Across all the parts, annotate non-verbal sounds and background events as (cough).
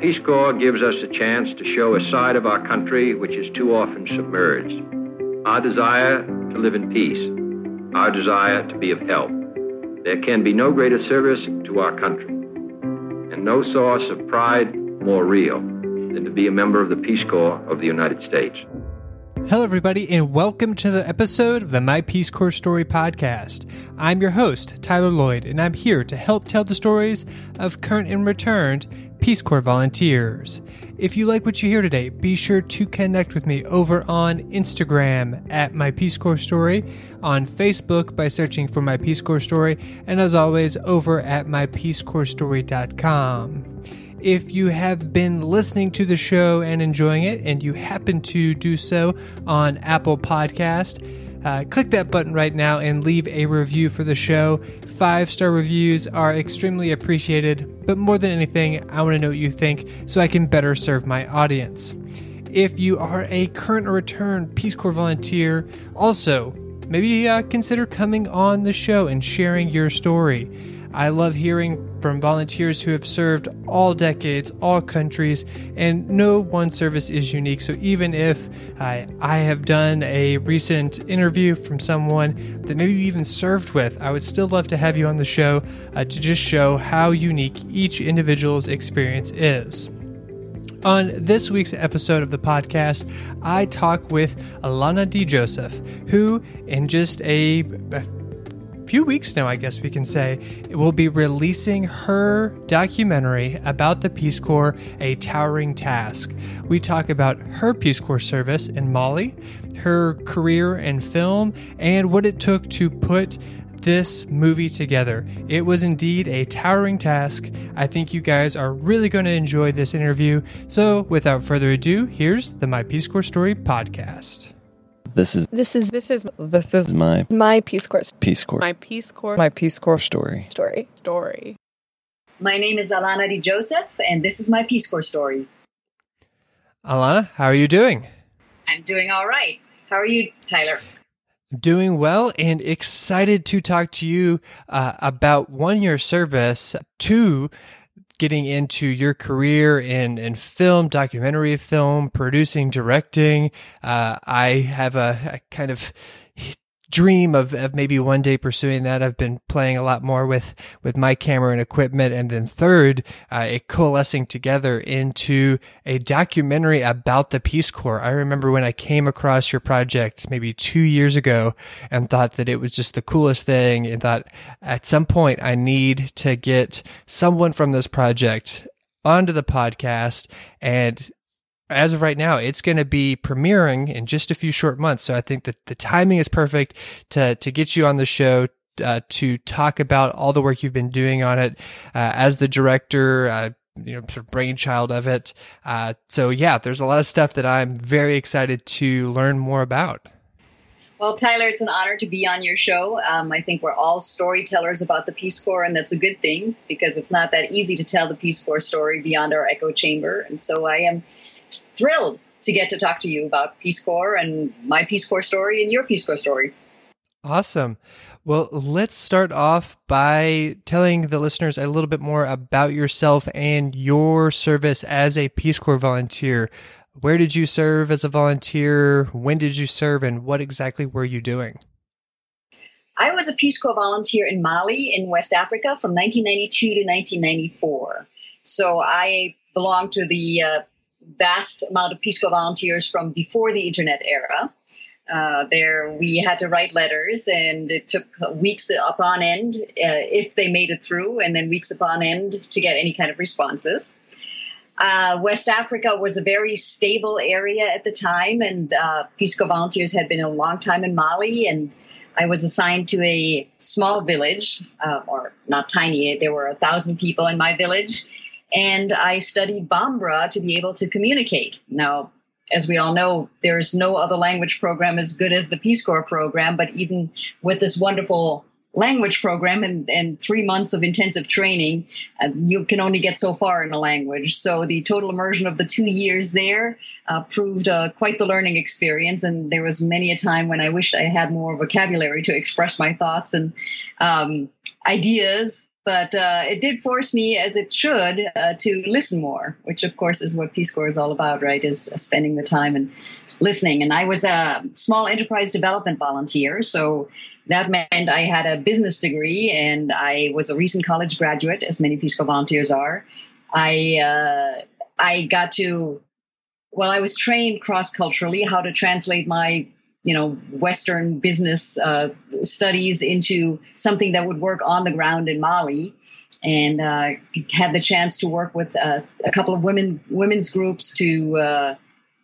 Peace Corps gives us a chance to show a side of our country which is too often submerged. Our desire to live in peace, our desire to be of help. There can be no greater service to our country, and no source of pride more real than to be a member of the Peace Corps of the United States. Hello, everybody, and welcome to the episode of the My Peace Corps Story podcast. I'm your host, Tyler Lloyd, and I'm here to help tell the stories of current and returned Peace Corps volunteers. If you like what you hear today, be sure to connect with me over on Instagram at My Peace Corps Story, on Facebook by searching for My Peace Corps Story, and as always, over at MyPeaceCorpsStory.com. If you have been listening to the show and enjoying it, and you happen to do so on Apple Podcast, uh, click that button right now and leave a review for the show. Five star reviews are extremely appreciated, but more than anything, I want to know what you think so I can better serve my audience. If you are a current or return Peace Corps volunteer, also maybe uh, consider coming on the show and sharing your story. I love hearing from volunteers who have served all decades, all countries, and no one service is unique. So even if I, I have done a recent interview from someone that maybe you even served with, I would still love to have you on the show uh, to just show how unique each individual's experience is. On this week's episode of the podcast, I talk with Alana D. Joseph, who, in just a, a few weeks now, I guess we can say, it will be releasing her documentary about the Peace Corps, A Towering Task. We talk about her Peace Corps service in Mali, her career in film, and what it took to put this movie together. It was indeed a towering task. I think you guys are really going to enjoy this interview. So, without further ado, here's the My Peace Corps Story podcast. This is This is This is this is my my Peace Corps Peace Corps my Peace Corps my Peace Corps story. story. story. My name is Alana D. Joseph, and this is my Peace Corps story. Alana, how are you doing? I'm doing all right. How are you, Tyler? Doing well and excited to talk to you uh, about one, year service, two, getting into your career in, in film, documentary film, producing, directing. Uh, I have a, a kind of dream of, of maybe one day pursuing that. I've been playing a lot more with, with my camera and equipment. And then third, uh, it coalescing together into a documentary about the Peace Corps. I remember when I came across your project maybe two years ago and thought that it was just the coolest thing and thought at some point I need to get someone from this project onto the podcast and as of right now, it's going to be premiering in just a few short months. So I think that the timing is perfect to to get you on the show uh, to talk about all the work you've been doing on it uh, as the director. Uh, you know, sort of brainchild of it. Uh, so yeah, there's a lot of stuff that I'm very excited to learn more about. Well, Tyler, it's an honor to be on your show. Um, I think we're all storytellers about the Peace Corps, and that's a good thing because it's not that easy to tell the Peace Corps story beyond our echo chamber. And so I am thrilled to get to talk to you about Peace Corps and my Peace Corps story and your Peace Corps story. Awesome. Well, let's start off by telling the listeners a little bit more about yourself and your service as a Peace Corps volunteer. Where did you serve as a volunteer? When did you serve? And what exactly were you doing? I was a Peace Corps volunteer in Mali in West Africa from 1992 to 1994. So I belonged to the uh, vast amount of Peace Corps volunteers from before the internet era. Uh, there, we had to write letters, and it took weeks upon end uh, if they made it through, and then weeks upon end to get any kind of responses. Uh, West Africa was a very stable area at the time, and uh, Peace Corps volunteers had been a long time in Mali, and I was assigned to a small village, uh, or not tiny. There were a thousand people in my village, and I studied Bambara to be able to communicate. Now, as we all know, there's no other language program as good as the Peace Corps program, but even with this wonderful language program and, and three months of intensive training, uh, you can only get so far in a language. So the total immersion of the two years there uh, proved uh, quite the learning experience. And there was many a time when I wished I had more vocabulary to express my thoughts and um, ideas but uh, it did force me, as it should, uh, to listen more, which of course is what Peace Corps is all about, right? Is spending the time and listening. And I was a small enterprise development volunteer, so that meant I had a business degree and I was a recent college graduate, as many Peace Corps volunteers are. I uh, I got to well, I was trained cross culturally how to translate my you know Western business uh, studies into something that would work on the ground in Mali, and uh, had the chance to work with uh, a couple of women women's groups to. Uh,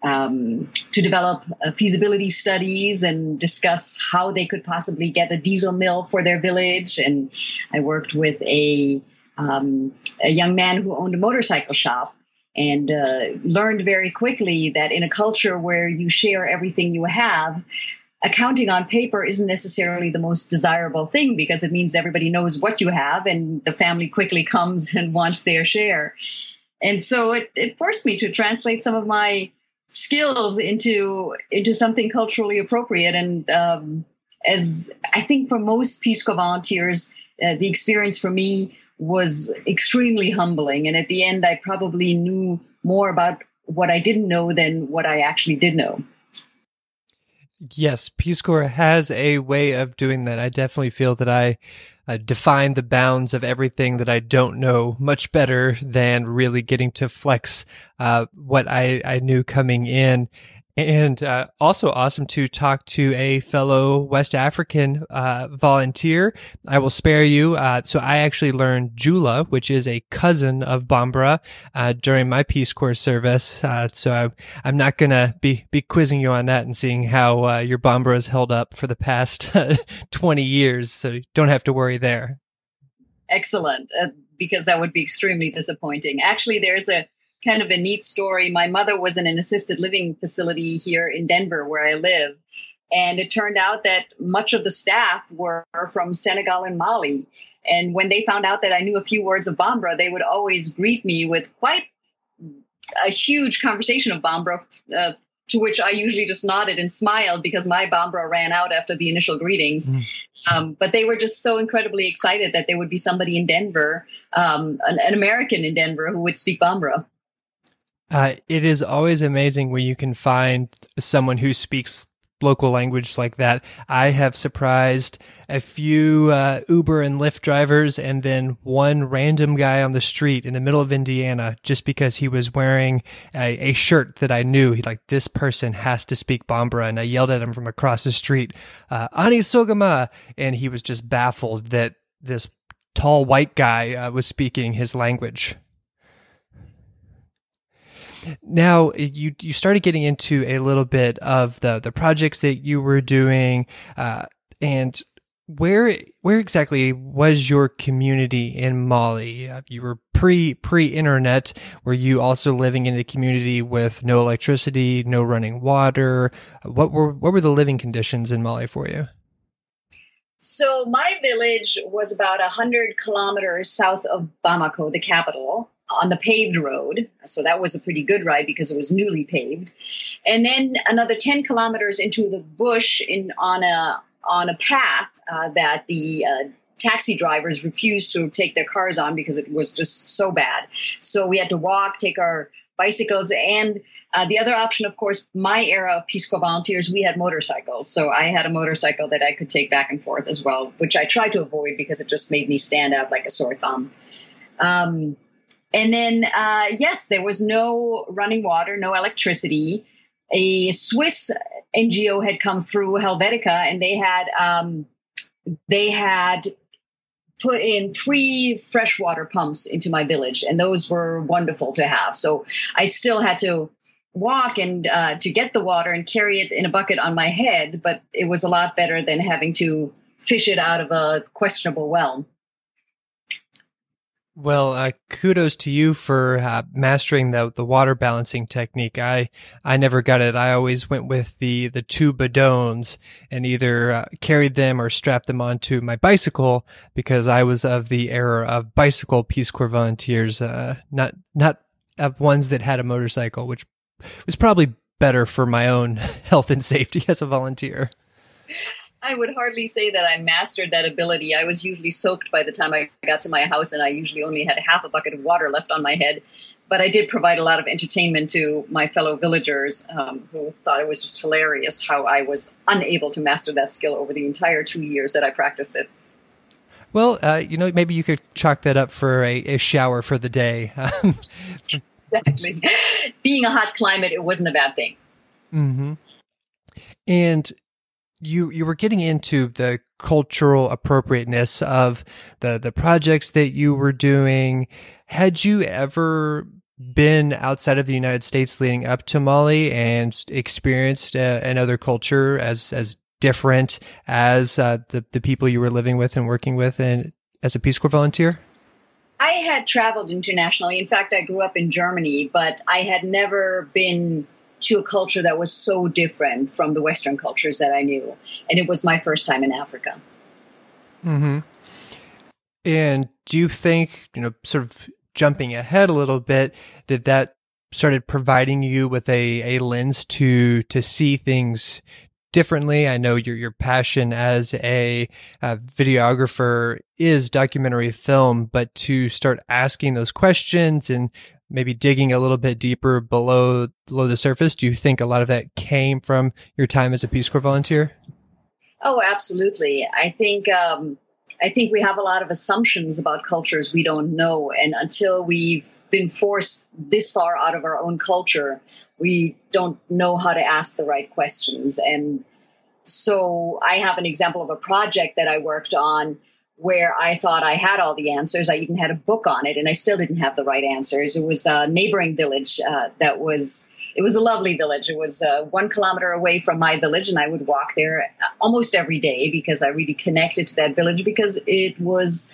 um, to develop uh, feasibility studies and discuss how they could possibly get a diesel mill for their village. And I worked with a um, a young man who owned a motorcycle shop and uh, learned very quickly that in a culture where you share everything you have, accounting on paper isn't necessarily the most desirable thing because it means everybody knows what you have and the family quickly (laughs) comes and wants their share. And so it, it forced me to translate some of my skills into into something culturally appropriate. And um, as I think for most Peace Corps volunteers, uh, the experience for me was extremely humbling. And at the end, I probably knew more about what I didn't know than what I actually did know. Yes, Peace Corps has a way of doing that. I definitely feel that I uh, define the bounds of everything that I don't know much better than really getting to flex uh, what I, I knew coming in. And uh, also awesome to talk to a fellow West African uh, volunteer. I will spare you. Uh, so I actually learned Jula, which is a cousin of Bambara, uh, during my Peace Corps service. Uh, so I, am not gonna be be quizzing you on that and seeing how uh, your Bambara has held up for the past (laughs) 20 years. So don't have to worry there. Excellent, because that would be extremely disappointing. Actually, there's a kind of a neat story. My mother was in an assisted living facility here in Denver, where I live. And it turned out that much of the staff were from Senegal and Mali. And when they found out that I knew a few words of Bambara, they would always greet me with quite a huge conversation of Bambara, uh, to which I usually just nodded and smiled because my Bambara ran out after the initial greetings. Mm. Um, but they were just so incredibly excited that there would be somebody in Denver, um, an, an, American in Denver, who would speak Bambara. Uh, it is always amazing where you can find someone who speaks local language like that. I have surprised a few uh, Uber and Lyft drivers and then one random guy on the street in the middle of Indiana just because he was wearing a, a shirt that I knew. He like, this person has to speak Bambara. And I yelled at him from across the street, uh, Ani Sogama. And he was just baffled that this tall white guy uh, was speaking his language. Now you you started getting into a little bit of the the projects that you were doing, uh, and where where exactly was your community in Mali? Uh, you were pre pre internet. Were you also living in a community with no electricity, no running water? What were what were the living conditions in Mali for you? So my village was about hundred kilometers south of Bamako, the capital, on the paved road. So that was a pretty good ride because it was newly paved. And then another 10 kilometers into the bush in on a on a path uh, that the uh, taxi drivers refused to take their cars on because it was just so bad. So we had to walk, take our bicycles, and uh, the other option, of course, my era of Peace Corps volunteers, we had motorcycles. So I had a motorcycle that I could take back and forth as well, which I tried to avoid because it just made me stand out like a sore thumb. Um, and then, uh, yes, there was no running water, no electricity. A Swiss NGO had come through Helvetica, and they had um, they had put in three freshwater pumps into my village, and those were wonderful to have. So I still had to walk and uh, to get the water and carry it in a bucket on my head, but it was a lot better than having to fish it out of a questionable well. Well, uh, kudos to you for uh, mastering the the water balancing technique. I I never got it. I always went with the the two bidons and either uh, carried them or strapped them onto my bicycle because I was of the era of bicycle Peace Corps volunteers, uh, not not ones that had a motorcycle, which was probably better for my own (laughs) health and safety as a volunteer. I would hardly say that I mastered that ability. I was usually soaked by the time I got to my house, and I usually only had half a bucket of water left on my head. But I did provide a lot of entertainment to my fellow villagers um, who thought it was just hilarious how I was unable to master that skill over the entire two years that I practiced it. Well, uh, you know, maybe you could chalk that up for a, a shower for the day. (laughs) exactly. Being a hot climate, it wasn't a bad thing. Mm-hmm. And you you were getting into the cultural appropriateness of the the projects that you were doing. Had you ever been outside of the United States leading up to Mali and experienced uh, another culture as as different as uh, the the people you were living with and working with and as a Peace Corps volunteer? I had traveled internationally. In fact, I grew up in Germany, but I had never been to a culture that was so different from the Western cultures that I knew. And it was my first time in Africa. Mm-hmm. And do you think, you know, sort of jumping ahead a little bit, that that started providing you with a, a lens to to see things differently. I know your your passion as a, a, videographer is documentary film, but to start asking those questions and maybe digging a little bit deeper below below the surface? Do you think a lot of that came from your time as a Peace Corps volunteer? Oh, absolutely. I think um, I think we have a lot of assumptions about cultures we don't know, and until we've been forced this far out of our own culture, we don't know how to ask the right questions. And so, I have an example of a project that I worked on where I thought I had all the answers. I even had a book on it, and I still didn't have the right answers. It was a neighboring village uh, that was. It was a lovely village. It was uh, one kilometer away from my village, and I would walk there almost every day because I really connected to that village because it was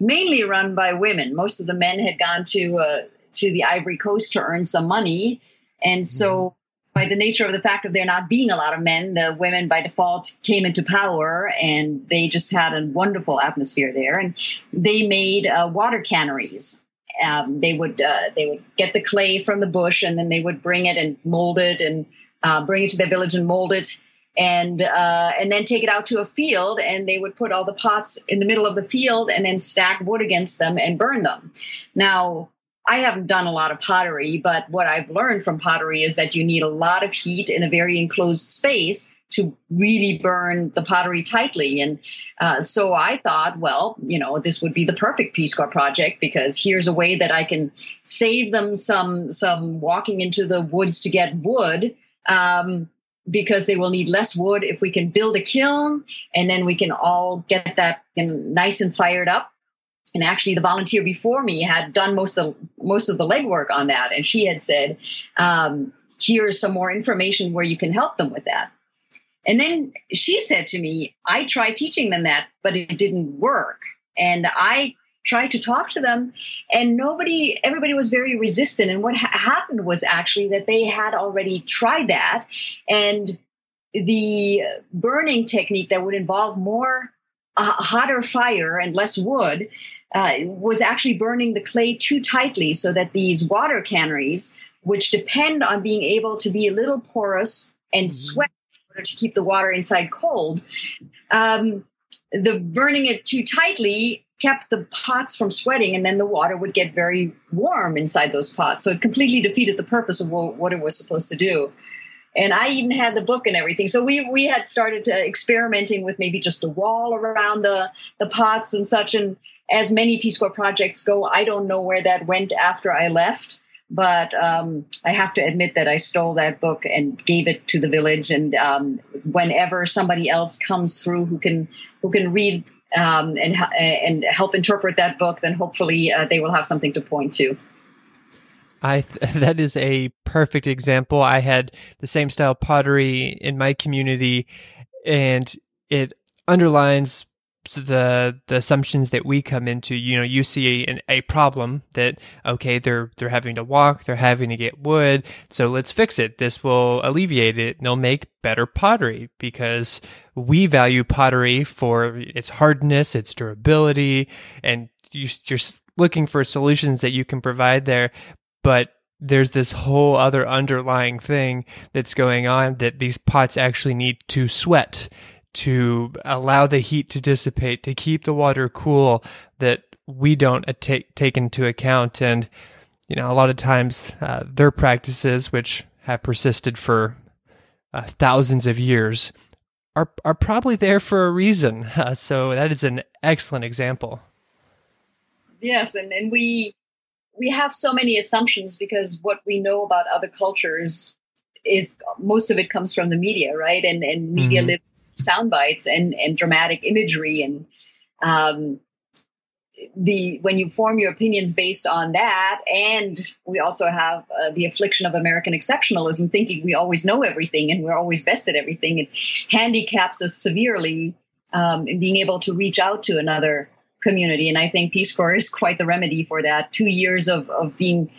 mainly run by women. Most of the men had gone to uh, to the Ivory Coast to earn some money, and so by the nature of the fact of there not being a lot of men, the women by default came into power and they just had a wonderful atmosphere there. And they made uh, water canaris. Um, they would uh, they would get the clay from the bush and then they would bring it and mold it and uh, bring it to their village and mold it and uh, and then take it out to a field and they would put all the pots in the middle of the field and then stack wood against them and burn them. Now I haven't done a lot of pottery, but what I've learned from pottery is that you need a lot of heat in a very enclosed space to really burn the pottery tightly. And uh, so I thought, well, you know, this would be the perfect Peace Corps project because here's a way that I can save them some some walking into the woods to get wood. Um, because they will need less wood if we can build a kiln and then we can all get that nice and fired up and actually the volunteer before me had done most of most of the legwork on that. And she had said um, here's some more information where you can help them with that. And then she said to me i tried teaching them that but it didn't work. And i tried to talk to them and nobody everybody was very resistant. And what ha- happened was actually that they had already tried that. And the burning technique that would involve more a hotter fire and less wood uh, was actually burning the clay too tightly so that these water canaris, which depend on being able to be a little porous and mm-hmm. sweat in order to keep the water inside cold, um, the burning it too tightly kept the pots from sweating and then the water would get very warm inside those pots. So it completely defeated the purpose of what it was supposed to do and I even had the book and everything. So we we had started to experimenting with maybe just a wall around the the pots and such. And as many Peace Corps projects go, I don't know where that went after I left. But um, I have to admit that I stole that book and gave it to the village. And um, whenever somebody else comes through who can who can read um, and and help interpret that book, then hopefully uh, they will have something to point to. I th- (laughs) that is a perfect example. I had the same style pottery in my community, and it underlines the the assumptions that we come into. You know, you see a, a problem that okay, they're they're having to walk, they're having to get wood, so let's fix it. This will alleviate it. And they'll make better pottery because we value pottery for its hardness, its durability, and you, you're looking for solutions that you can provide there but there's this whole other underlying thing that's going on that these pots actually need to sweat to allow the heat to dissipate, to keep the water cool that we don't take, take into account. And, you know, a lot of times uh, their practices, which have persisted for uh, thousands of years, are, are probably there for a reason. Uh, (laughs) so that is an excellent example. Yes. And, and we, we have so many assumptions because what we know about other cultures is most of it comes from the media, right? And and media mm-hmm. lives sound bites and and dramatic imagery and um, the when you form your opinions based on that and we also have uh, the affliction of american exceptionalism thinking we always know everything and we're always best at everything it handicaps us severely um, in being able to reach out to another community and i think peace corps is quite the remedy for that two years of, of being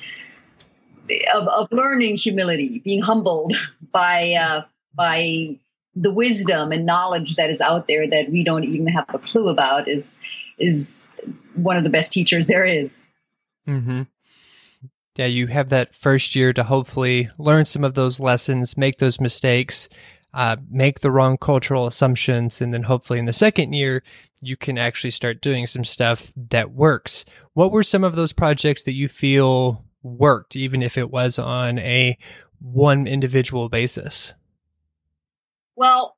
of, of learning humility, being humbled (laughs) by uh, by the wisdom and knowledge that is out there that we don't even have a clue about is is one of the best teachers there is. Mm-hmm. Yeah, you have that first year to hopefully learn some of those lessons, make those mistakes, uh, make the wrong cultural assumptions, and then hopefully in the second year you can actually start doing some stuff that works. What were some of those projects that you feel worked, even if it was on a one individual basis? Well,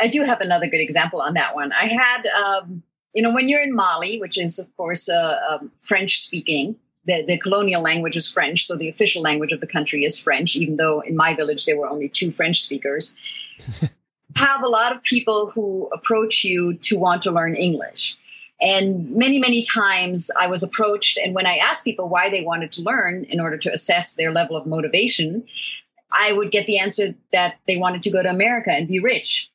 I do have another good example on that one. I had, um, you know, when you're in Mali, which is, of course, uh, um, French speaking, the, the colonial language is French, so the official language of the country is French, even though in my village there were only two French speakers. (laughs) have a lot of people who approach you to want to learn English. And many, many times I was approached, and when I asked people why they wanted to learn in order to assess their level of motivation, I would get the answer that they wanted to go to America and be rich.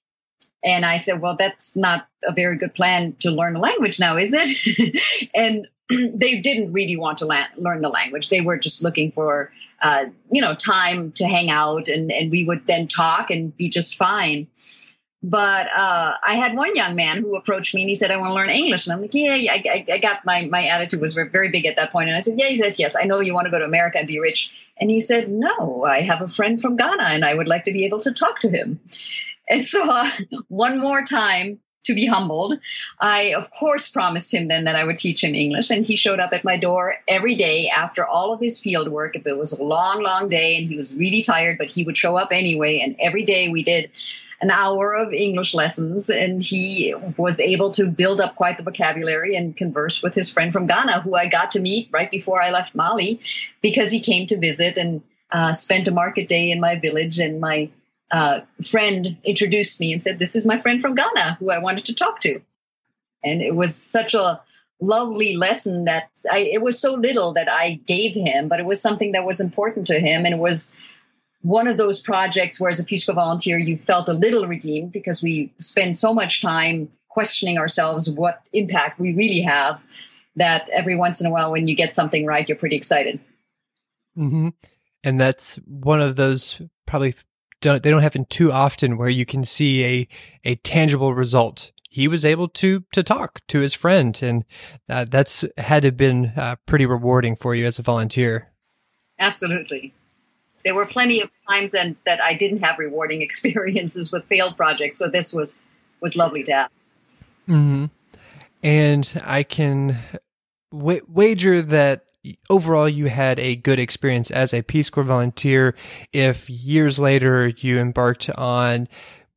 And I said, well, that's not a very good plan to learn a language now, is it? (laughs) and (clears throat) they didn't really want to la- learn the language. They were just looking for, uh, you know, time to hang out, and, and we would then talk and be just fine. But uh, I had one young man who approached me and he said, I want to learn English. And I'm like, yeah, yeah I, I, got my, my attitude was very big at that. And I said, yeah, he says, yes, I know you want to go to America and be rich. And he said, no, I have a friend from Ghana and I would like to be able to talk to him. And so uh, (laughs) one more time to be humbled, I of course promised him then that I would teach him English. And he showed up at my door every day after all of his field work. It was a long, long day and he was really tired, but he would show up anyway. And every day we did an hour of English lessons, and he was able to build up quite the vocabulary and converse with his friend from Ghana, who I got to meet right before I left Mali, because he came to visit and uh, spent a market day in my village. And my uh, friend introduced me and said, "This is my friend from Ghana, who I wanted to talk to." And it was such a lovely lesson that I, it was so little that I gave him, but it was something that was important to him, and it was one of those projects where as a Peace Corps volunteer you felt a little redeemed because we spend so much time questioning ourselves what impact we really have that every once in a while when you get something right you're pretty excited mm-hmm. and that's one of those probably don't, they don't happen too often where you can see a a tangible result he was able to to talk to his friend and uh, that's had to have been uh, pretty rewarding for you as a volunteer absolutely there were plenty of times and that I didn't have rewarding (laughs) experiences with failed projects. So this was was lovely to have. Mm-hmm. And I can w- wager that overall you had a good experience as a Peace Corps volunteer. If years later you embarked on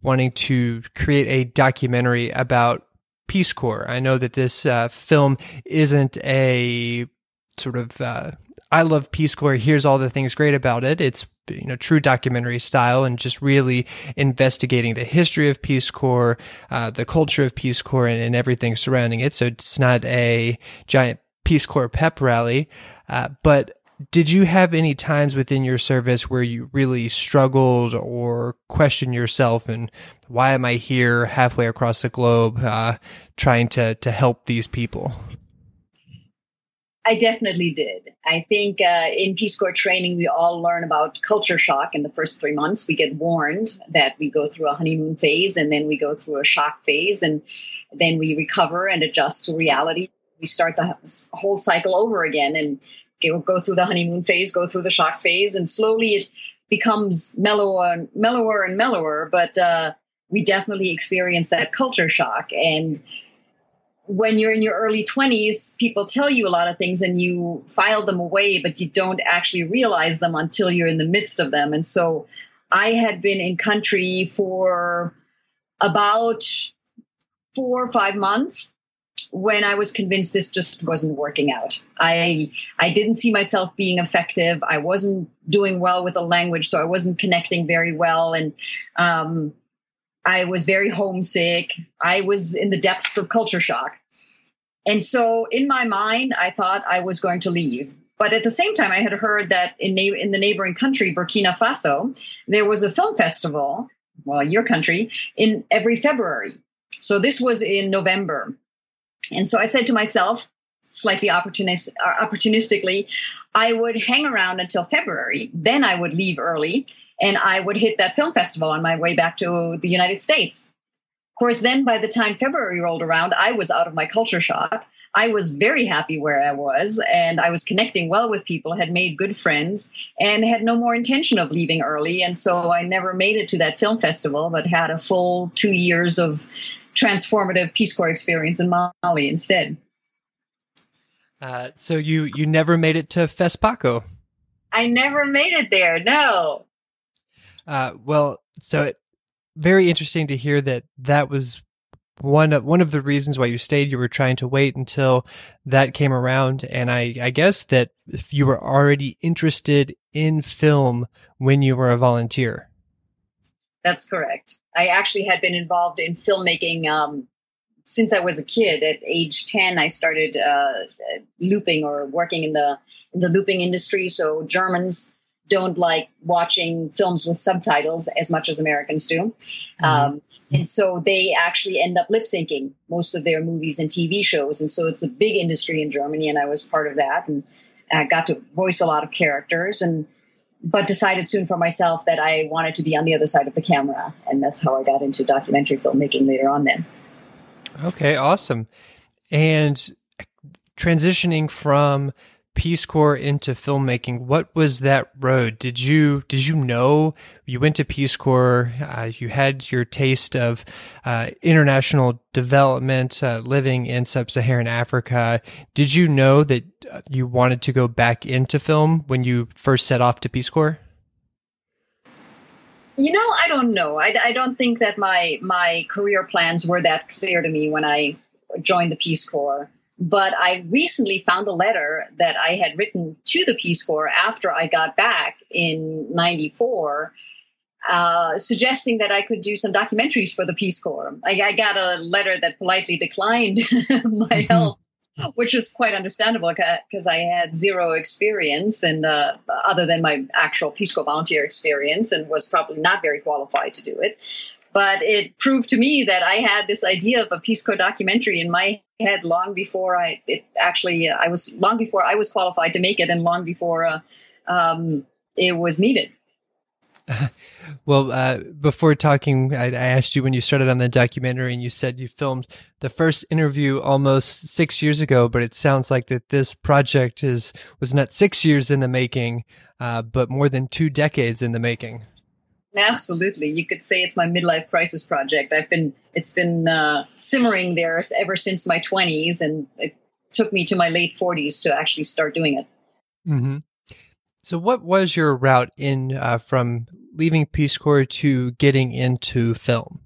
wanting to create a documentary about Peace Corps, I know that this uh, film isn't a sort of uh, I love Peace Corps. Here's all the things great about it. It's you know true documentary style and just really investigating the history of Peace Corps, uh, the culture of Peace Corps, and, and, everything surrounding it. So it's not a giant Peace Corps pep rally, uh, but. Did you have any times within your service where you really struggled or questioned yourself and why am I here halfway across the globe uh, trying to to help these people? I definitely did. I think uh, in Peace Corps training, we all learn about culture shock in the first three months. We get warned that we go through a honeymoon phase and then we go through a shock phase and then we recover and adjust to reality. We start the whole cycle over again and go, through the honeymoon phase, go through the shock phase, and slowly it becomes mellower and mellower and mellower. But uh, we definitely experienced that culture shock. And when you're in your early 20s, people tell you a lot of things and you file them away, but you don't actually realize them until you're in the midst of them. And so I had been in country for about four or five months when I was convinced this just wasn't working out. I I didn't see myself being effective. I wasn't doing well with the language, so I wasn't connecting very well, and um, I was very homesick. I was in the depths of culture shock, and so in my mind, I thought I was going to leave. But at the same time, I had heard that in in the neighboring country, Burkina Faso, there was a film festival. Well, your country in every February. So this was in November and so I said to myself, slightly uh, opportunistically, I would hang around until February. Then I would leave early and I would hit that film festival on my way back to the United States. Of course, then by the time February rolled around, I was out of my culture shock. I was very happy where I was, and I was connecting well with people, had made good friends, and had no more intention of leaving early. And so I never made it to that film festival, but had a full two years of transformative Peace Corps experience in Mali instead. Uh, so you you never made it to FESPACO. I never made it there. No. Uh, well, so it, very interesting to hear that that was one of one of the reasons why you stayed. You were trying to wait until that came around, and I I guess that if you were already interested in film when you were a volunteer. That's correct. I actually had been involved in filmmaking um, since I was a kid. At age ten, I started uh, looping or working in the in the looping industry. So Germans don't like watching films with subtitles as much as Americans do. Mm-hmm. Um, and so they actually end up lip syncing most of their movies and TV shows. And so it's a big industry in Germany, and I was part of that and I got to voice a lot of characters. And but decided soon for myself that I wanted to be on the other side of the camera. And that's how I got into documentary filmmaking later on then. Okay, awesome. And transitioning from Peace Corps into filmmaking, what was that road? Did you did you know you went to Peace Corps? Uh, you had your taste of uh, international development, uh, living in sub-Saharan Africa. Did you know that uh, you wanted to go back into film when you first set off to Peace Corps? You know, I don't know. I, I don't think that my my career plans were that clear to me when I joined the Peace Corps. But I recently found a letter that I had written to the Peace Corps after I got back in 94, uh, suggesting that I could do some documentaries for the Peace Corps. I, I got a letter that politely declined (laughs) my mm-hmm. help. Which was quite understandable because I had zero experience and uh, other than my actual Peace Corps volunteer experience, and was probably not very qualified to do it but it proved to me that I had this idea of a Peace Corps documentary in my head long before I it actually uh, I was long before I was qualified to make it and long before uh, um, it was needed. (laughs) well, uh, before talking, I, I, asked you when you started on the documentary, and you said you filmed the first interview almost six years ago. But it sounds like that this project is was not six years in the making, uh, but more than two decades in the making. Absolutely, you could say it's my midlife crisis project. I've been it's been uh, simmering there ever since my twenties, and it took me to my late forties to actually start doing it. Mm-hmm. So, what was your route in uh, from leaving Peace Corps to getting into film?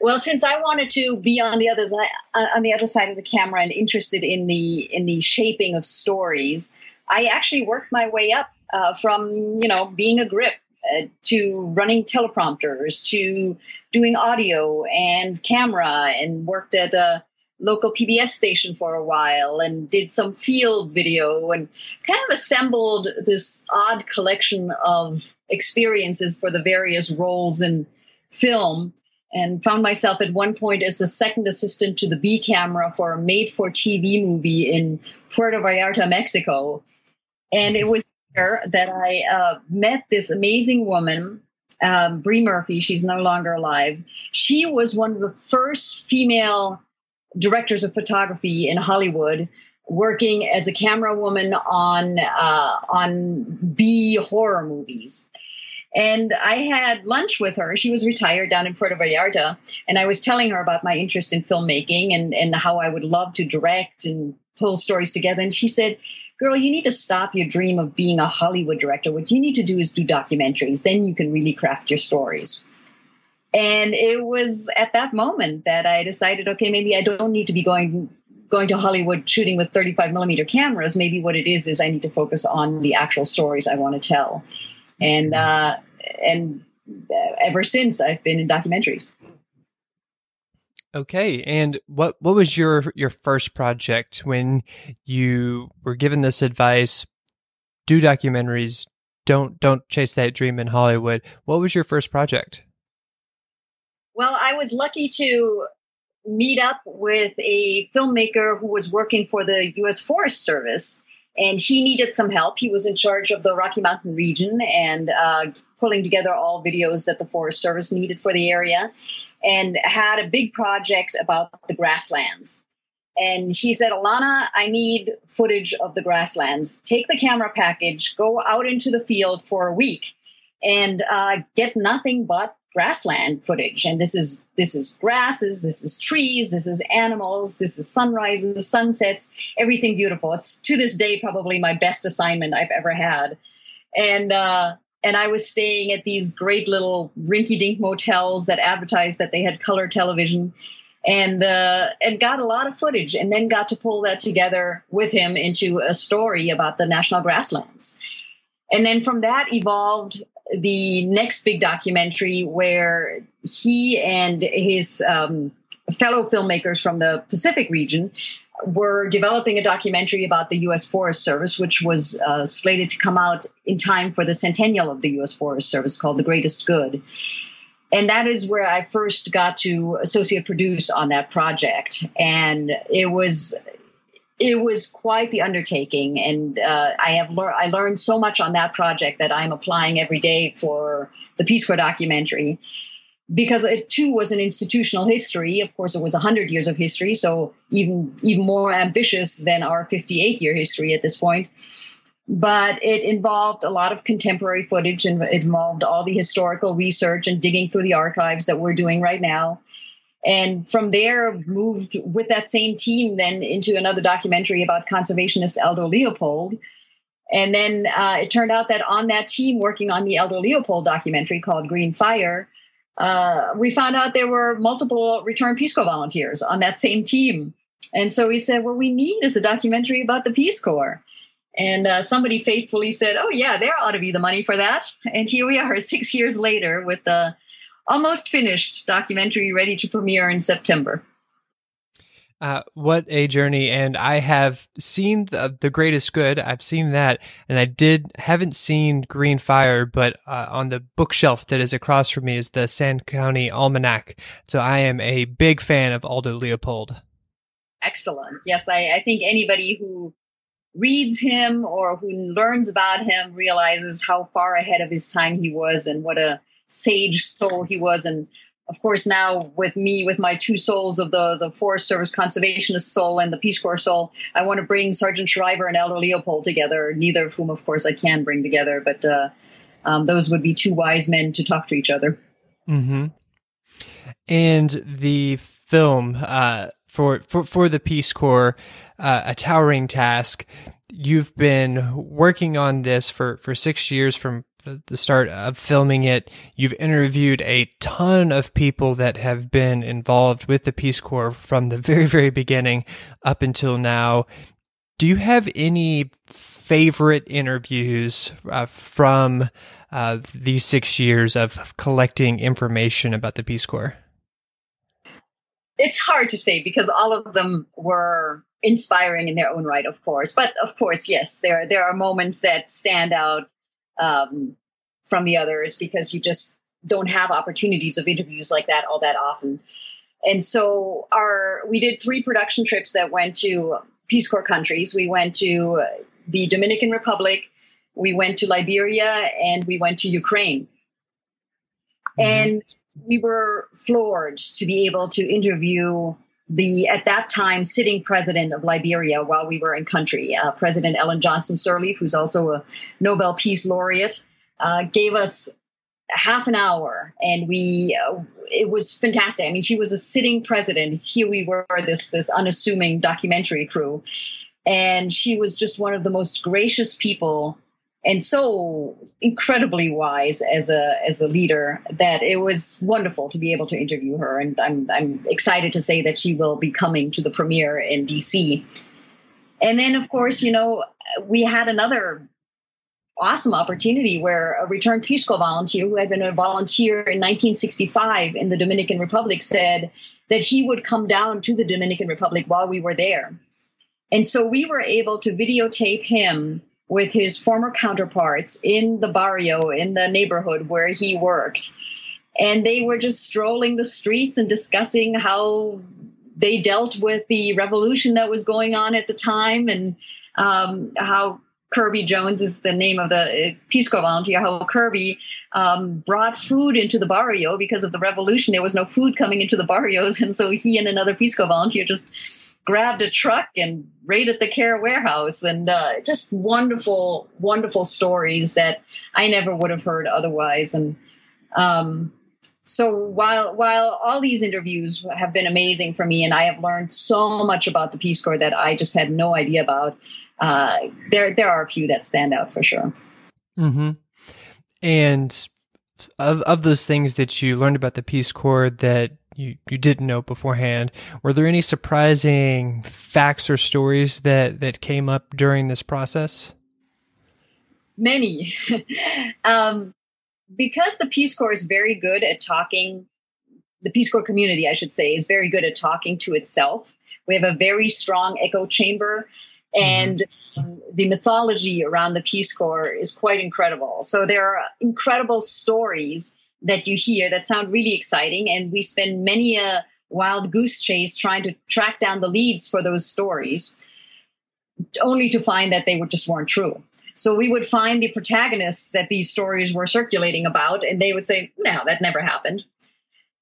Well, since I wanted to be on the other side, uh, on the other side of the camera and interested in the in the shaping of stories, I actually worked my way up uh, from you know being a grip uh, to running teleprompters to doing audio and camera and worked at a local PBS station for a while and did some field video and kind of assembled this odd collection of experiences for the various roles in film and found myself at one point as the second assistant to the B camera for a made for TV movie in Puerto Vallarta, Mexico. And it was that I uh, met this amazing woman, um, Bree Murphy. She's no longer alive. She was one of the first female directors of photography in Hollywood, working as a camera woman on uh, on B horror movies. And I had lunch with her. She was retired down in Puerto Vallarta. And I was telling her about my interest in filmmaking and, and how I would love to direct and pull stories together. And she said, Girl, you need to stop your dream of being a Hollywood director. What you need to do is do documentaries. Then you can really craft your stories. And it was at that moment that I decided, okay, maybe I don't need to be going going to Hollywood shooting with 35 millimeter cameras. Maybe what it is is I need to focus on the actual stories I want to tell. And uh, and ever since I've been in documentaries. Okay, and what what was your your first project when you were given this advice? Do documentaries. Don't don't chase that dream in Hollywood. What was your first project? Well, I was lucky to meet up with a filmmaker who was working for the U.S. Forest Service, and he needed some help. He was in charge of the Rocky Mountain region and uh, pulling together all videos that the Forest Service needed for the area, and had a big project about the grasslands. And he said, Alana, I need footage of the grasslands. Take the camera package, go out into the field for a week, and uh, get nothing but grassland footage and this is this is grasses this is trees this is animals this is sunrises sunsets everything beautiful it's to this day probably my best assignment i've ever had and uh and i was staying at these great little rinky-dink motels that advertised that they had color television and uh, and got a lot of footage, and then got to pull that together with him into a story about the national grasslands. And then from that evolved the next big documentary where he and his um, fellow filmmakers from the Pacific region were developing a documentary about the U.S. Forest Service, which was uh, slated to come out in time for the centennial of the U.S. Forest Service called The Greatest Good. And that is where I first got to associate produce on that project. And it was it was quite the undertaking, and uh, I have learned I learned so much on that project that I'm applying every day for the Peace Corps documentary. Because it too was an institutional history. Of course, it was 100 years of history, so even even more ambitious than our 58 year history at this point. But it involved a lot of contemporary footage, and it involved all the historical research and digging through the archives that we're doing right now and from there moved with that same team then into another documentary about conservationist Aldo Leopold. And then uh, it turned out that on that team working on the Aldo Leopold documentary called Green Fire, uh, we found out there were multiple return Peace Corps volunteers on that same team. And so we said, what we need is a documentary about the Peace Corps. And uh, somebody faithfully said, oh, yeah, there ought to be the money for that. And here we are (laughs) six years later with the almost finished documentary ready to premiere in September. Uh, what a journey! And I have seen the, the Greatest Good. I've seen that, and I did haven't seen Green Fire, but uh, on the bookshelf that is across from me is the Sand County Almanac. So I am a big fan of Aldo Leopold. Excellent. Yes, I, I think anybody who reads him or who learns about him realizes how far ahead of his time he was, and what a sage soul he was. And of course, now with me, with my two souls of the, the Forest Service conservationist soul and the Peace Corps soul, I want to bring Sargent Shriver and Aldo Leopold together, neither of whom, of course, I can bring together. But uh, um, those would be two wise men to talk to each other. Mm-hmm. And the film uh, for, for, for the Peace Corps, uh, A Towering Task, you've been working on this for, for six years from the start of filming it, you've interviewed a ton of people that have been involved with the Peace Corps from the very, very beginning up until now. Do you have any favorite interviews uh, from uh, these six years of collecting information about the Peace Corps? It's hard to say because all of them were inspiring in their own right, of course. But of course, yes, there there are moments that stand out um, from the others because you just don't have opportunities of interviews like that all that often. And so our we did three production trips that went to Peace Corps countries. We went to the Dominican Republic, we went to Liberia, and we went to Ukraine. Mm-hmm. And we were floored to be able to interview the at that time sitting president of Liberia while we were in country, uh, President Ellen Johnson Sirleaf, who's also a Nobel Peace Laureate, uh, gave us half an hour and we uh, it was fantastic. I mean she was a sitting president. Here we were this this unassuming documentary crew. And she was just one of the most gracious people and so incredibly wise as a as a leader that it was wonderful to be able to interview her and I'm I'm excited to say that she will be coming to the premiere in DC. And then of course, you know, we had another awesome opportunity where a returned Peace Corps volunteer who had been a volunteer in 1965 in the Dominican Republic said that he would come down to the Dominican Republic while we were there. And so we were able to videotape him with his former counterparts in the barrio, in the neighborhood where he worked. And they were just strolling the streets and discussing how they dealt with the revolution that was going on at the time and um, how Kirby Jones is the name of the uh, Peace Corps volunteer, how Kirby um, brought food into the barrio because of the revolution. There was no food coming into the barrios. (laughs) And so he and another Peace Corps volunteer just grabbed a truck and raided the care warehouse. And uh, just wonderful wonderful stories that i never would have heard otherwise. And um, so while while all these interviews have been amazing for me and i have learned so much about the peace corps that i just had no idea about uh, there there are a few that stand out for sure. Mm-hmm. and of, of those things that you learned about the peace corps that you, you didn't know beforehand. Were there any surprising facts or stories that, that came up during this process? Many. (laughs) um, because the Peace Corps is very good at talking, the Peace Corps community, I should say, is very good at talking to itself. We have a very strong echo chamber and mm-hmm. the mythology around the Peace Corps is quite incredible. So there are incredible stories that you hear that sound really exciting. And we spend many a wild goose chase trying to track down the leads for those stories, only to find that they just weren't true. So we would find the protagonists that these stories were circulating about, and they would say, no, that never happened.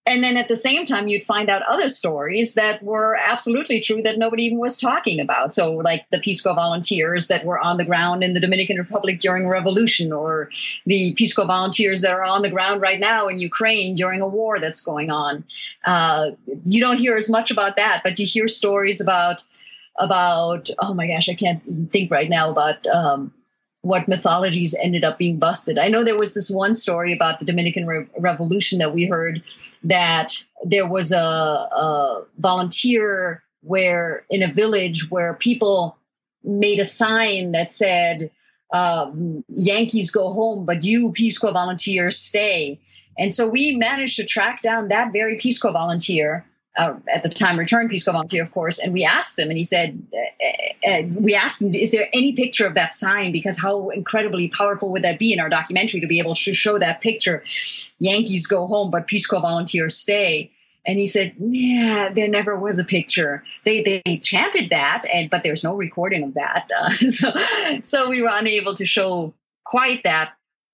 And then at the same time, you'd find out other stories that were absolutely true that nobody even was talking about. So, like the Peace Corps volunteers that were on the ground in the Dominican Republic during revolution, or the Peace Corps volunteers that are on the ground right now in Ukraine during a war that's going on. Uh, you don't hear as much about that, but you hear stories about about oh my gosh, I can't think right now about. Um, what mythologies ended up being busted. I know there was this one story about the Dominican Re- Revolution that we heard that there was a, a volunteer where in a village where people made a sign that said, um, Yankees go home, but you Peace Corps volunteers stay. And so we managed to track down that very Peace Corps volunteer uh, at the time returned Peace Corps volunteer, of course, and we asked him, and he said, uh, uh, we asked him, is there any picture of that sign? Because how incredibly powerful would that be in our documentary to be able to show that picture? Yankees go home, but Peace Corps volunteers stay. And he said, "Yeah, there never was a picture. They they chanted that, and but there's no recording of that. Uh, (laughs) so so we were unable to show quite that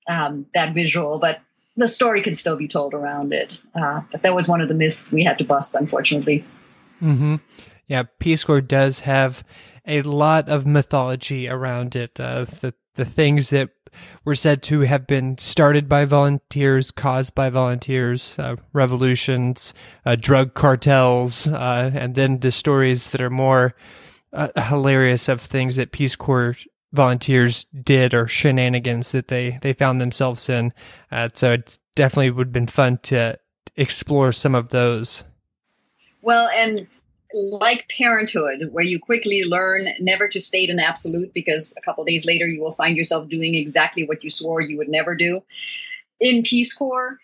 um, that visual. But the story can still be told around it. Uh, but that was one of the myths we had to bust, unfortunately. Mm-hmm. Yeah, Peace Corps does have a lot of mythology around it. Uh, the the things that were said to have been started by volunteers, caused by volunteers, uh, revolutions, uh, drug cartels, uh, and then the stories that are more uh, hilarious of things that Peace Corps volunteers did or shenanigans that they they found themselves in. Uh, so it definitely would have been fun to explore some of those. Well, and like parenthood, where you quickly learn never to state an absolute because a couple days later you will find yourself doing exactly what you swore you would never do. In Peace Corps,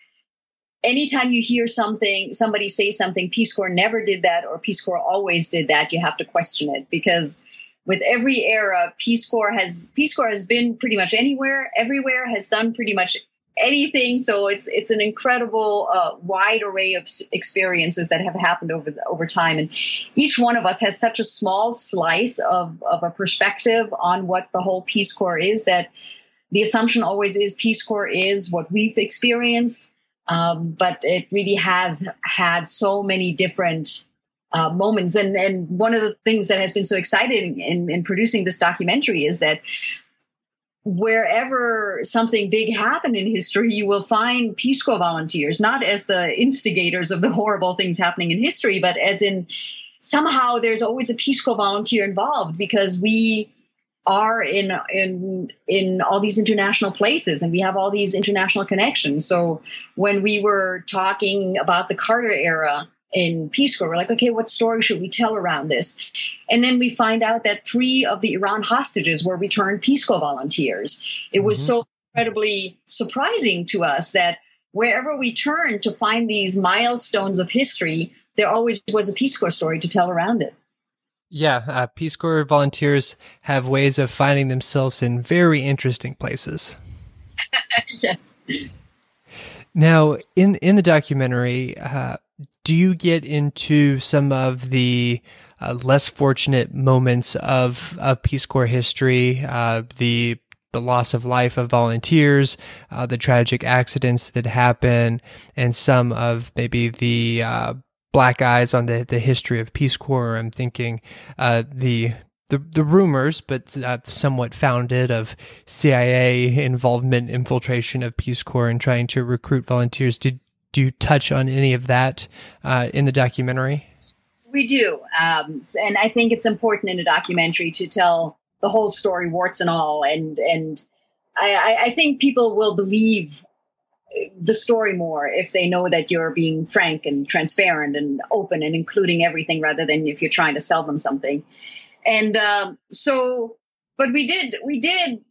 anytime you hear something, somebody say something, Peace Corps never did that or Peace Corps always did that, you have to question it because with every era, Peace Corps has Peace Corps has been pretty much anywhere, everywhere, has done pretty much anything. So it's it's an incredible uh, wide array of experiences that have happened over the, over time, and each one of us has such a small slice of of a perspective on what the whole Peace Corps is that the assumption always is Peace Corps is what we've experienced. Um, but it really has had so many different uh, moments. And, and one of the things that has been so exciting in, in producing this documentary is that wherever something big happened in history, you will find Peace Corps volunteers, not as the instigators of the horrible things happening in history, but as in somehow there's always a Peace Corps volunteer involved because we are in in in all these international places and we have all these international connections. So when we were talking about the Carter era in Peace Corps. We're like, okay, what story should we tell around this? And then we find out that three of the Iran hostages were returned Peace Corps volunteers. It was mm-hmm. so incredibly surprising to us that wherever we turned to find these milestones of history, there always was a Peace Corps story to tell around it. Yeah, uh, Peace Corps volunteers have ways of finding themselves in very interesting places. (laughs) yes. Now, in in the documentary, uh, do you get into some of the uh, less fortunate moments of, of Peace Corps history, uh, the the loss of life of volunteers, uh, the tragic accidents that happen, and some of maybe the uh, black eyes on the, the history of Peace Corps. I'm thinking uh, the the the rumors, but uh, somewhat founded, of CIA involvement, infiltration of Peace Corps, and trying to recruit volunteers. Did do you touch on any of that uh, in the documentary? We do, um, and I think it's important in a documentary to tell the whole story, warts and all, and and I, I think people will believe the story more if they know that you're being frank and transparent and open and including everything rather than if you're trying to sell them something. And um, so, but we did we did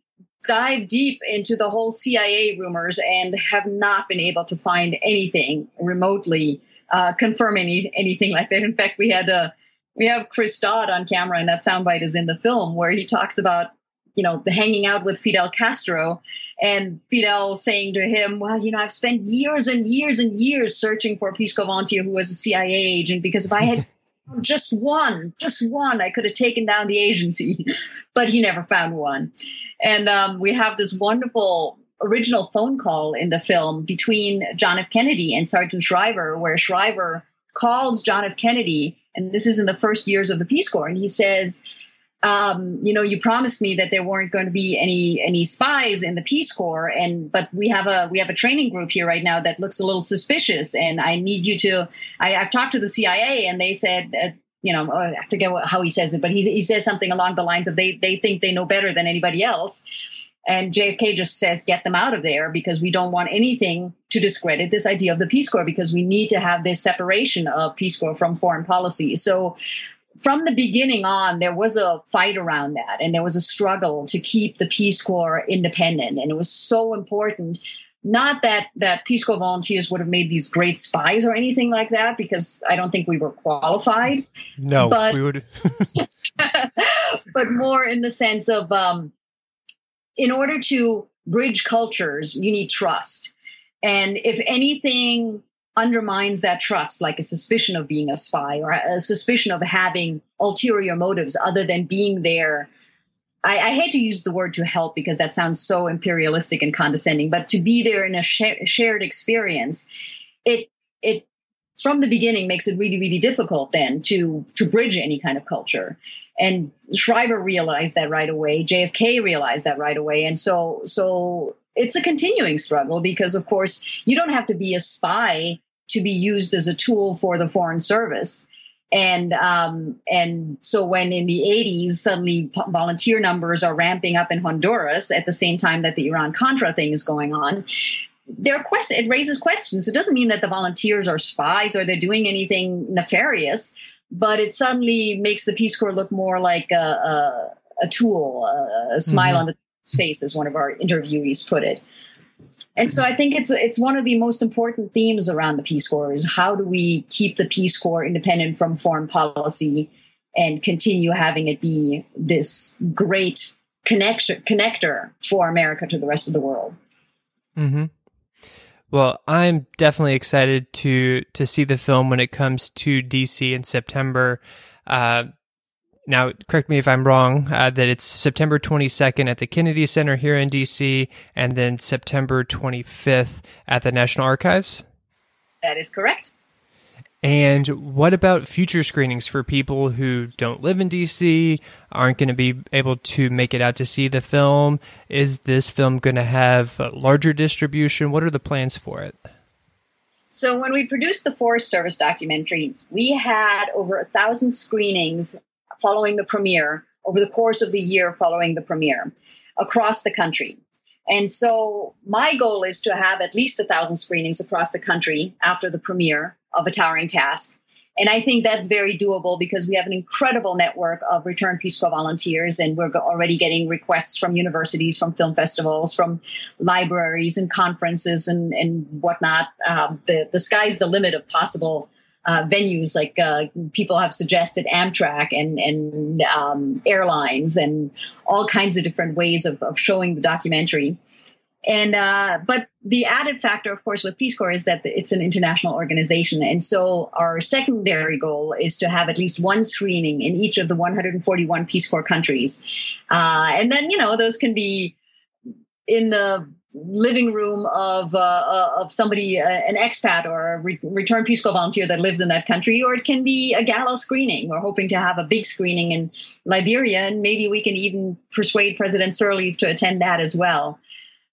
dive deep into the whole CIA rumors and have not been able to find anything remotely uh, confirm any anything like that. In fact, we had a uh, we have Chris Dodd on camera, and that soundbite is in the film where he talks about you know the hanging out with Fidel Castro and Fidel saying to him, "Well, you know, I've spent years and years and years searching for a Peace Corps volunteer who was a CIA agent because if I had (laughs) just one, just one, I could have taken down the agency, (laughs) but he never found one." And um, we have this wonderful original phone call in the film between John F. Kennedy and Sargent Shriver, where Shriver calls John F. Kennedy, and this is in the first years of the Peace Corps, and he says, um, you know, you promised me that there weren't going to be any any spies in the Peace Corps, and but we have a we have a training group here right now that looks a little suspicious, and I need you to. I, have talked to the CIA, and they said you know, uh, I forget what, how he says it, but he, he says something along the lines of they, they think they know better than anybody else. And JFK just says, get them out of there because we don't want anything to discredit this idea of the Peace Corps because we need to have this separation of Peace Corps from foreign policy. So from the beginning on, there was a fight around that and there was a struggle to keep the Peace Corps independent. And it was so important not that that Peace Corps volunteers would have made these great spies or anything like that, because I don't think we were qualified. No, but, we would. (laughs) but more in the sense of, um, in order to bridge cultures, you need trust, and if anything undermines that trust, like a suspicion of being a spy or a suspicion of having ulterior motives other than being there I, I, hate to use the word to help because that sounds so imperialistic and condescending, but to be there in a sh- shared experience, it it from the beginning makes it really really difficult then to to bridge any kind of culture. And Shriver realized that right away. JFK realized that right away, and so so it's a continuing struggle because of course you don't have to be a spy to be used as a tool for the foreign service and um, and so when in the 80s suddenly volunteer numbers are ramping up in Honduras at the same time that the Iran Contra thing is going on, there are quest- it raises questions. It doesn't mean that the volunteers are spies or they're doing anything nefarious, but it suddenly makes the Peace Corps look more like a, a, a tool, a, a smile mm-hmm. on the face, as one of our interviewees put it. And so I think it's it's one of the most important themes around the Peace Corps is how do we keep the Peace Corps independent from foreign policy and continue having it be this great connector connector for America to the rest of the world. Mm-hmm. Well, I'm definitely excited to to see the film when it comes to DC in September. Uh, now, correct me if I'm wrong, uh, that it's September 22nd at the Kennedy Center here in DC and then September 25th at the National Archives? That is correct. And what about future screenings for people who don't live in DC, aren't going to be able to make it out to see the film? Is this film going to have larger distribution? What are the plans for it? So, when we produced the Forest Service documentary, we had over a thousand screenings following the premiere over the course of the year following the premiere across the country. And so my goal is to have at least a thousand screenings across the country after the premiere of A Towering Task. And I think that's very doable because we have an incredible network of return Peace Corps volunteers, and we're already getting requests from universities, from film festivals, from libraries and conferences and, and whatnot. Uh, the, the sky's the limit of possible uh, venues like uh, people have suggested Amtrak and and um, airlines and all kinds of different ways of, of showing the documentary. And uh, but the added factor, of course, with Peace Corps is that it's an international organization, and so our secondary goal is to have at least one screening in each of the 141 Peace Corps countries, uh, and then you know those can be in the living room of uh, uh, of somebody, uh, an expat or a re- return Peace Corps volunteer that lives in that country, or it can be a gala screening. We're hoping to have a big screening in Liberia, and maybe we can even persuade President Sirleaf to attend that as well.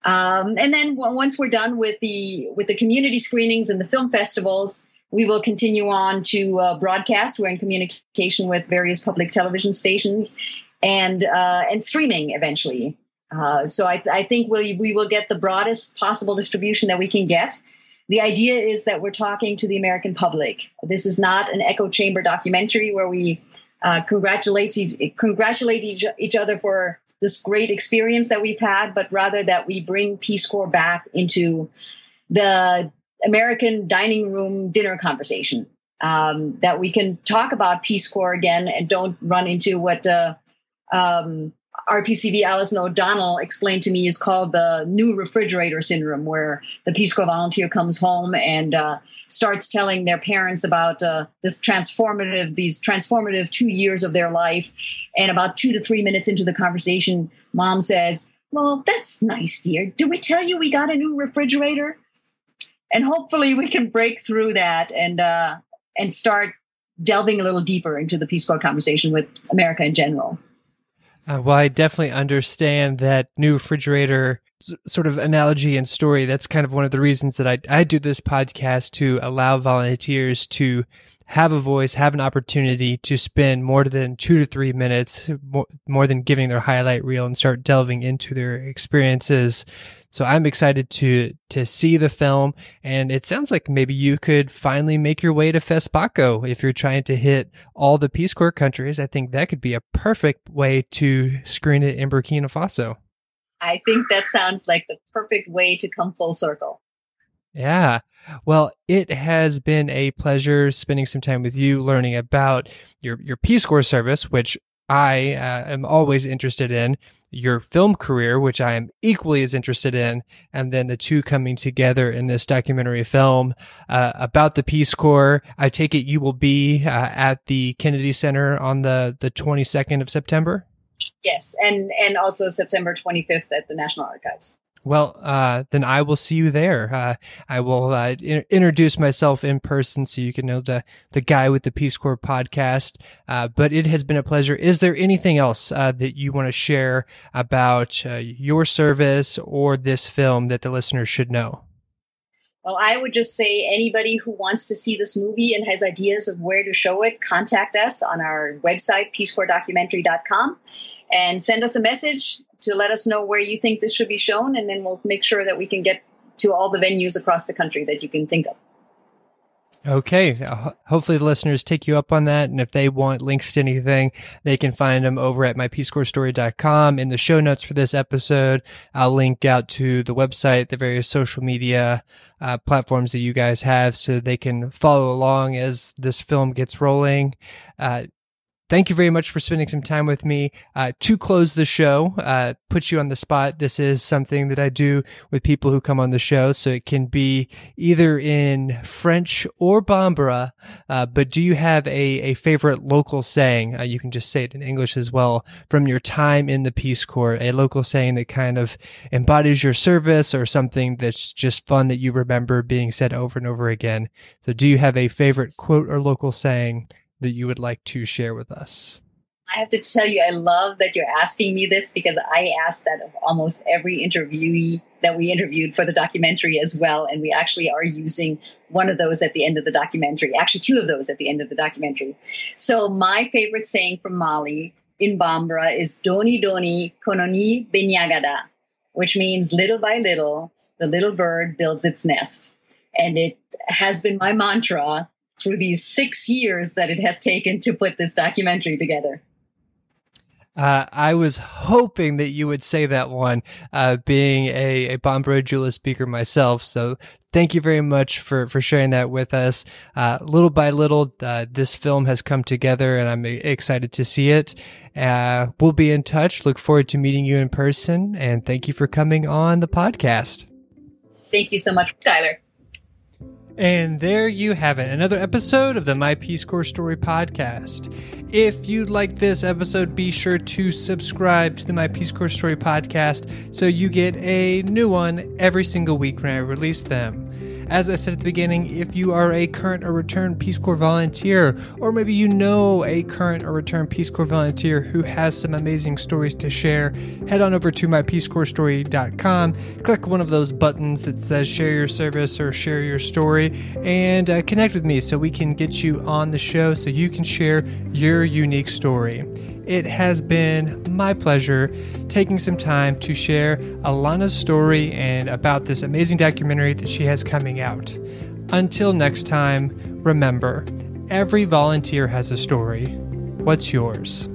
Um, and then once we're done with the with the community screenings and the film festivals, we will continue on to uh, broadcast. We're in communication with various public television stations and uh, and streaming eventually. Uh, so I, I think we, we will get the broadest possible distribution that we can get. The idea is that we're talking to the American public. This is not an echo chamber documentary where we uh, congratulate each, congratulate each, each other for this great experience that we've had, but rather that we bring Peace Corps back into the American dining room dinner conversation. Um, that we can talk about Peace Corps again and don't run into what uh, um, RPCV Alison O'Donnell explained to me is called the new refrigerator syndrome, where the Peace Corps volunteer comes home and uh, starts telling their parents about uh, this transformative, these transformative two years of their life. And about two to three minutes into the conversation, mom says, Well, that's nice, dear. Did we tell you we got a new refrigerator? And hopefully we can break through that and uh, and start delving a little deeper into the Peace Corps conversation with America in general. Uh, well, I definitely understand that new refrigerator sort of analogy and story. That's kind of one of the reasons that I, I do this podcast to allow volunteers to have a voice, have an opportunity to spend more than two to three minutes, more, more than giving their highlight reel and start delving into their experiences so I'm excited to to see the film, and it sounds like maybe you could finally make your way to FESPACO if you're trying to hit all the Peace Corps countries. I think that could be a perfect way to screen it in Burkina Faso. I think that sounds like the perfect way to come full circle. Yeah. Well, it has been a pleasure spending some time with you, learning about your your Peace Corps service, which I uh, am always interested in your film career, which I am equally as interested in, and then the two coming together in this documentary film uh, about the Peace Corps. I take it you will be uh, at the Kennedy Center on the the 22nd of September. Yes, and and also September 25th at the National Archives. Well, uh, then I will see you there. Uh, I will uh, in- introduce myself in person so you can know the the guy with the Peace Corps podcast. Uh, but it has been a pleasure. Is there anything else uh, that you want to share about uh, your service or this film that the listeners should know? Well, I would just say anybody who wants to see this movie and has ideas of where to show it, contact us on our website, peacecorpsdocumentary.com, and send us a message to let us know where you think this should be shown, and then we'll make sure that we can get to all the venues across the country that you can think of. Okay. Hopefully the listeners take you up on that. And if they want links to anything, they can find them over at mypeacecorpsstory.com. In the show notes for this episode, I'll link out to the website, the various social media uh, platforms that you guys have so they can follow along as this film gets rolling. Uh, thank you very much for spending some time with me. Uh, to close the show, uh, put you on the spot. This is something that I do with people who come on the show, so it can be either in French or Bambara. Uh, but do you have a, a favorite local saying? Uh, you can just say it in English as well from your time in the Peace Corps, a local saying that kind of embodies your service or something that's just fun that you remember being said over and over again. So do you have a favorite quote or local saying that you would like to share with us? I have to tell you, I love that you're asking me this because I asked that of almost every interviewee that we interviewed for the documentary as well. And we actually are using one of those at the end of the documentary, actually, two of those at the end of the documentary. So, my favorite saying from Mali in Bambara is Doni Doni Kononi Benyagada, which means little by little, the little bird builds its nest. And it has been my mantra through these six years that it has taken to put this documentary together. Uh, I was hoping that you would say that one, uh, being a, a Bambara Jula speaker myself. So thank you very much for, for sharing that with us. Uh, little by little, uh, this film has come together and I'm excited to see it. Uh, we'll be in touch. Look forward to meeting you in person. And thank you for coming on the podcast. Thank you so much, Tyler. And there you have it, another episode of the My Peace Corps Story podcast. If you like this episode, be sure to subscribe to the My Peace Corps Story podcast so you get a new one every single week when I release them. As I said at the beginning, if you are a current or returned Peace Corps volunteer, or maybe you know a current or returned Peace Corps volunteer who has some amazing stories to share, head on over to mypeacecorpsstory.com, click one of those buttons that says share your service or share your story, and uh, connect with me so we can get you on the show so you can share your unique story. It has been my pleasure taking some time to share Alana's story and about this amazing documentary that she has coming out. Until next time, remember every volunteer has a story. What's yours?